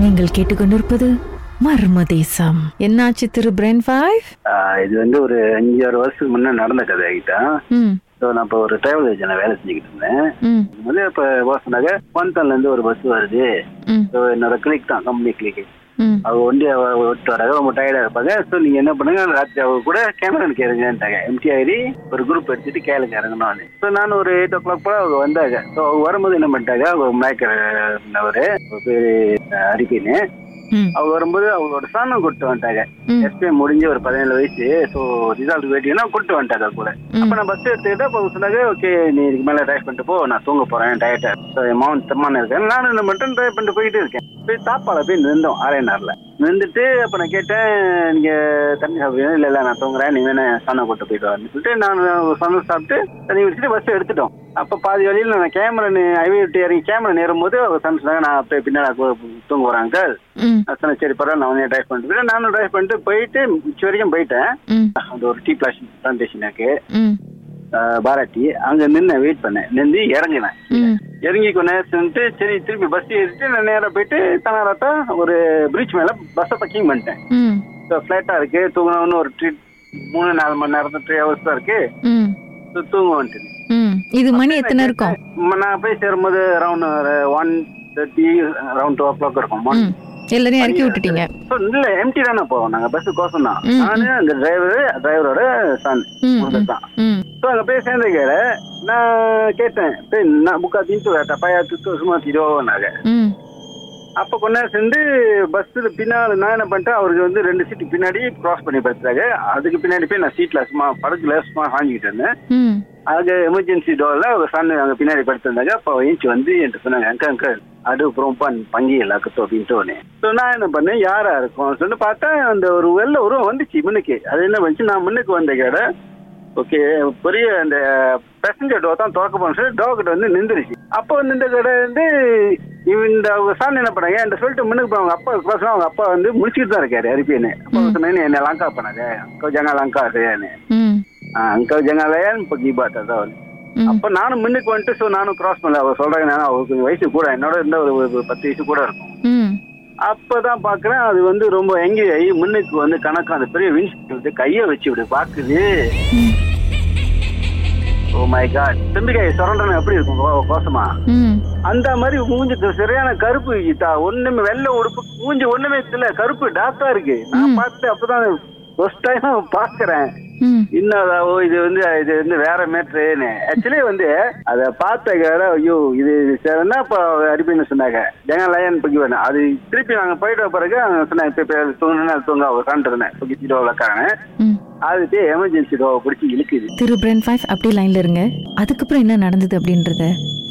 நீங்கள் கேட்டுக்கொண்டிருப்பது மர்ம தேசம் என்னாச்சு திரு பிரென் ஃபைவ் இது வந்து ஒரு அஞ்சு ஆறு வருஷத்துக்கு முன்னே நடந்த கதை ஆகிட்டா ஸோ நான் இப்போ ஒரு டிராவல் ஏஜென்ட் வேலை செஞ்சுக்கிட்டு இருந்தேன். வந்து இப்போ குவாந்தன்ல இருந்து ஒரு பஸ் வருது. ஸோ என்னோட கிளிக் தான் கம்பெனி கிளிக் அவங்க வண்டி ஒண்டி அவ விட்டு வராங்க ரொம்ப டயர்டா இருப்பாங்க. ஸோ நீங்க என்ன பண்ணுங்க ராத்திரி அவங்க கூட கேமரா கேளுங்கன்ட்டாங்க எம்டி ஐடி ஒரு குரூப் எடுத்துட்டு கேளுங்க இறங்கணும்னு ஸோ நான் ஒரு எயிட் ஓ கிளாக் போல அவங்க வந்தாங்க. ஸோ அவங்க வரும்போது என்ன பண்ணிட்டாங்க அவங்க மேக்கர் அவரு பேரு அரிப்பின்னு அவங்க வரும்போது அவங்களோட சனம் கூட்டு வந்துட்டாங்க. ம். எஸ்பி முடிஞ்சு ஒரு பதினேழு வயசு. ஸோ ரிசல்ட் வெயிட்டிங்கன்னா கூட்டு வந்துட்டாங்க கூட. அப்போ நான் பஸ் எடுத்துக்கிட்டு அப்போ சொன்னாங்க ஓகே நீ இதுக்கு மேலே ட்ரைவ் பண்ணிட்டு போ நான் தூங்க போறேன் டயட்டா ஸோ மவுண்ட் தம்மான இருக்கேன் நானும் என்ன பண்ணிட்டேன் ட்ரைவ் பண்ணிட்டு போயிட்டு இருக்கேன். போய் தாப்பால போய் நின்றோம் ஆர்என்ஆர்ல. நின்றுட்டு அப்போ நான் கேட்டேன் நீங்க தண்ணி சாப்பிடுங்க இல்லை இல்லை நான் தூங்குறேன். நீ வேணா சனம் கூட்டு போயிட்டு வரேன்னு சொல்லிட்டு நான் சனம் சாப்பிட்டு தண்ணி குடிச்சிட்டு பஸ் எடுத்துட்டோம். அப்போ பாதி வழியில் நான் கேமரா ஹைவே விட்டு இறங்கி கேமரா நேரும் போது அவர் சன் சொன்னாங்க நான் அப்படியே பின்னாடி தூங்க அங்கிள் ம். நான் சொன்னேன் சரி பரவாயில்ல நான் ட்ரைவ் பண்ணிட்டு நானும் ட்ரைவ் பண்ணிட்டு போயிட்டு உச்சி வரைக்கும் போயிட்டேன். அந்த ஒரு டீ பிளாஸ் பிளான்டேஷனுக்கு பாராட்டி. அங்க நின்று வெயிட் பண்ணேன். நின்று இறங்கினேன். இறங்கி நேரம் சென்ட்டு சரி திருப்பி பஸ் ஏறிட்டு நான் நேராக போயிட்டு தனாரத்தா ஒரு பிரிட்ஜ் மேல பஸ்ஸை பக்கிங் பண்ணிட்டேன். ஃப்ளைட்டாக இருக்கு. தூங்கணும்னு ஒரு ட்ரீ மூணு நாலு மணி நேரம் த்ரீ ஹவர்ஸ் தான் இருக்கு. தூங்க வந்துட்டு இது மணி எத்தனை இருக்கும்? நான் போய் சேரும்போது around one thirty around two o'clock இருக்கும். எல்லாரையும் இறக்கி விட்டுட்டீங்க. இல்ல எம்டி தானே போவோம் நாங்க பஸ் கோசம் தான். நானு அந்த டிரைவர் டிரைவரோட சன் தான். ஸோ அங்க போய் சேர்ந்த கேட நான் கேட்டேன் போய் நான் புக்கா தின்ட்டு வரட்டா பையா துத்து சும்மா திரோனாங்க ம். அப்ப கொஞ்ச நேரம் சென்று பஸ் பின்னால நான் என்ன பண்ணிட்டேன் அவருக்கு வந்து ரெண்டு சீட்டு பின்னாடி கிராஸ் பண்ணி படுத்துறாங்க அதுக்கு பின்னாடி போய் நான் சீட்ல சும்மா படகுல சும்மா சாஞ்சிக்கிட்டு இருந்தேன். அது எமர்ஜென்சி டோர்ல ஒரு சன் அங்க பின்னாடி படுத்திருந்தாங்க. அப்ப ஏஞ்சி வந்து என்கிட்ட சொன்னாங்க அங்க அங்க அது அப்புறம் பண் பங்கி எல்லாக்கத்தோ அப்படின்ட்டு உடனே. ஸோ நான் என்ன பண்ணேன்? யாரா இருக்கும்? சொல்லிட்டு பார்த்தா அந்த ஒரு வெள்ள உருவம் வந்துச்சு முன்னுக்கு. அது என்ன பண்ணுச்சு நான் முன்னுக்கு வந்த கடை. ஓகே பெரிய அந்த பேசஞ்சர் டோர் தான் திறக்க போன சொல்லி டோர் கிட்ட வந்து நின்றுச்சு. அப்போ நின்ற கடை வந்து இவன் இந்த அவங்க சார் என்ன பண்ணாங்க? என்கிட்ட சொல்லிட்டு முன்னுக்கு அவங்க அப்பா cross அவங்க அப்பா வந்து முடிச்சுட்டு தான் இருக்காரு அரிப்பின்னு அப்பா சொன்னேன் என்ன லங்கா பண்ணாங்க அங்கோ ஜங்கா லங்கா இருக்கான்னு ம் அங்கோ ஜங்கா லயன் இப்போ கீபாட் அதான் ம். அப்ப நானும் முன்னுக்கு வந்துட்டு ஸோ நானும் கிராஸ் பண்ணல. அவர் சொல்றாங்க நான் அவருக்கு வயசு கூட என்னோட இருந்த ஒரு பத்து வயசு கூட இருக்கும். அப்பதான் பாக்குறேன். அது வந்து ரொம்ப எங்கி ஆகி முன்னுக்கு வந்து கணக்கு அந்த பெரிய வின்ஸ் வந்து கையை வச்சு விடு பாக்குது. ஓ மை காட் தும்பிக்கை சுரண்டனம் எப்படி இருக்கும்? கோசமா அந்த மாதிரி மூஞ்சி சரியான கருப்பு கீதா ஒண்ணுமே வெள்ளை உடுப்பு மூஞ்சி ஒண்ணுமே இல்ல கருப்பு டார்க்கா இருக்கு. நான் பார்த்து அப்பதான் ஃபர்ஸ்ட் டைம் பாக்குறேன். ம். என்னதாவோ இது வந்து இது வந்து வேற மேட்ருன்னு. ஆக்சுவலி வந்து அதை பார்த்த ஐயோ இது சரின்னா இப்போ அடிப்பின்னு சொன்னாங்க. ஜெகன் லயன் பக்கி வேணும். அது திருப்பி நாங்கள் போயிட்ட பிறகு சொன்னாங்க இப்போ தூங்கணும்னா தூங்க அவங்க காண்டுருந்தேன் பக்கி டோ வைக்காங்க ம். அது எமர்ஜென்சி பிடிச்சி இழுக்குது. திரு பிரென் ஃபைவ் அப்படியே லைன்ல இருங்க. அதுக்கப்புறம் என்ன நடந்தது அப்படின்றத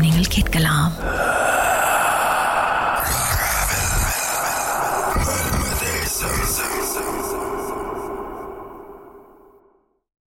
நீங்கள் கேட்கலாம்.